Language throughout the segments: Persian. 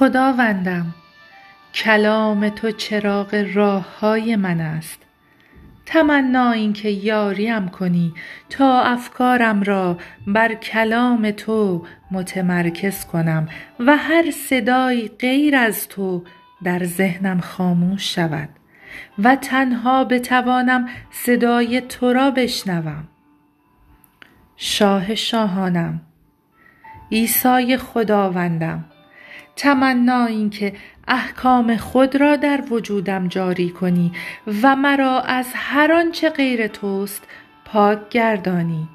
خداوندم کلام تو چراغ راه های من است. تمنا این که یاریم کنی تا افکارم را بر کلام تو متمرکز کنم و هر صدایی غیر از تو در ذهنم خاموش شود و تنها بتوانم صدای تو را بشنوم. شاه شاهانم عیسی خداوندم. تمنا این که احکام خود را در وجودم جاری کنی و مرا از هر آنچه غیر توست پاک گردانی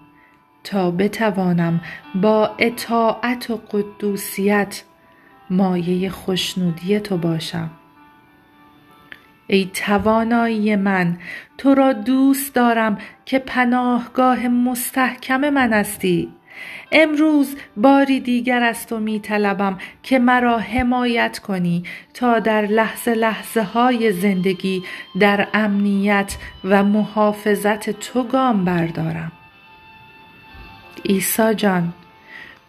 تا بتوانم با اطاعت و قدوسیت مایه خشنودی تو باشم. ای توانایی من تو را دوست دارم که پناهگاه مستحکم من هستی. امروز باری دیگر از تو می طلبم که مرا حمایت کنی تا در لحظه لحظه های زندگی در امنیت و محافظت تو گام بردارم. عیسی جان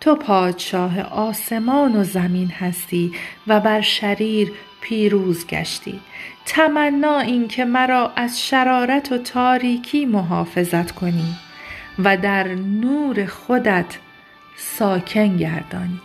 تو پادشاه آسمان و زمین هستی و بر شریر پیروز گشتی. تمنا این که مرا از شرارت و تاریکی محافظت کنی. و در نور خودت ساکن گردانی.